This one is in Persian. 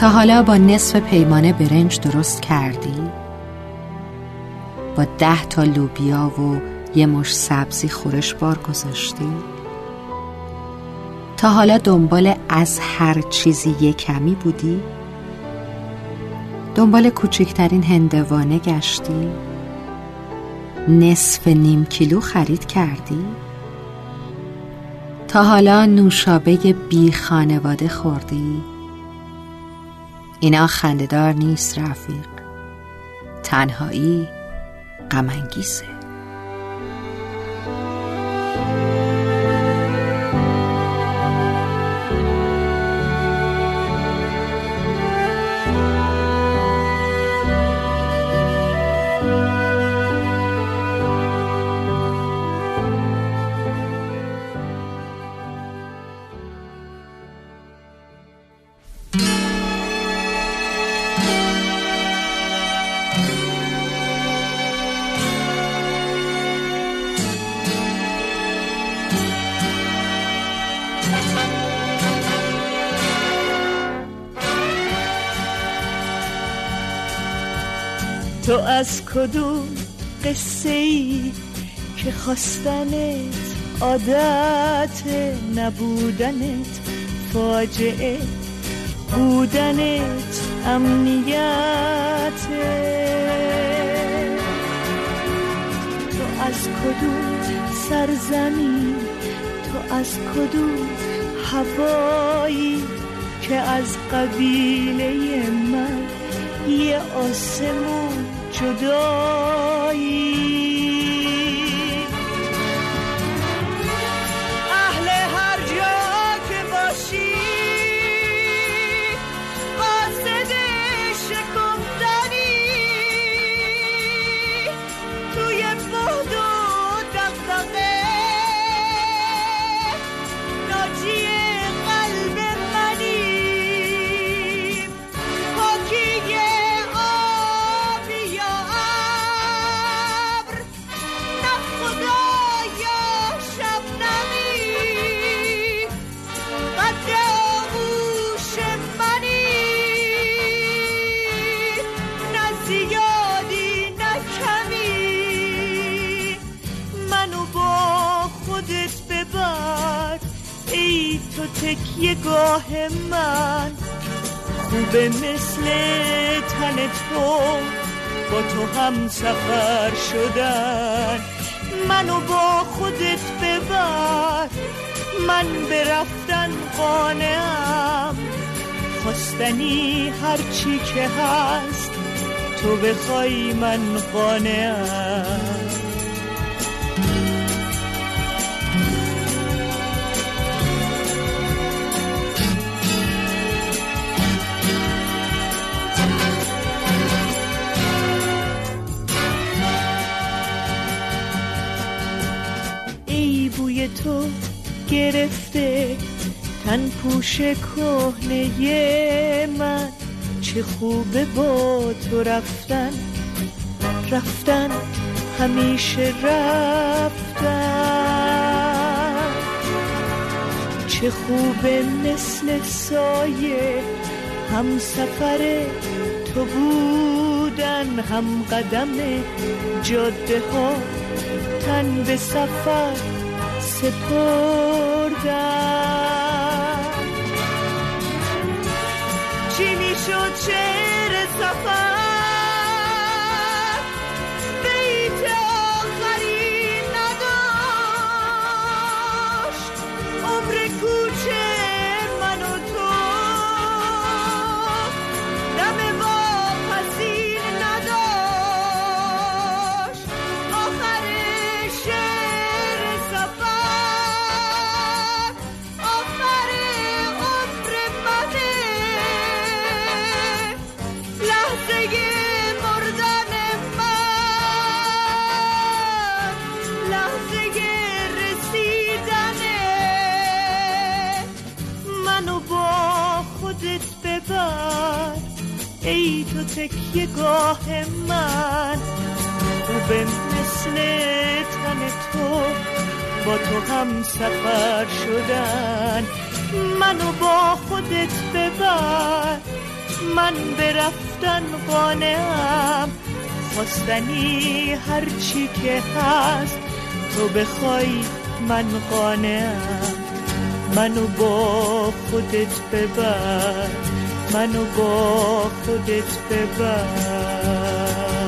تا حالا با نصف پیمانه برنج درست کردی؟ با ده تا لوبیا و یه مش سبزی خورش بار گذاشتی؟ تا حالا دنبال از هر چیزی یه کمی بودی؟ دنبال کوچکترین هندوانه گشتی؟ نصف نیم کیلو خرید کردی؟ تا حالا نوشابه بی خانواده خوردی؟ اینا خندهدار نیست رفیق. تنهایی غمانگیزه. تو از کدوم قصه ای که خواستنت عادت نبودنت فاجعه بودنت امنیت. تو از کدوم سرزمین تو از کدوم هوایی که از قبیله من یه آسمون جدایی. تکیه گاه من خوبه مثل تن تو با تو هم سفر شدن. منو با خودت ببر من برفتن قانعم. خواستنی هرچی که هست تو بخوای من قانعم. گرفته تن پوش کهنه من. چه خوبه با تو رفتن رفتن همیشه رفتن. چه خوبه مثل سایه هم سفر تو بودن هم قدم جاده ها تن به سفر سپردم چی می‌شد شعر سفر؟ ای تو تکیه گاه من خوبه مثل تن تو با تو هم سفر شدن منو با خودت ببر من برفتن قانعم. خواستنی هرچی که هست تو بخوای من قانعم. منو با خودت ببر منو با خودت ببر.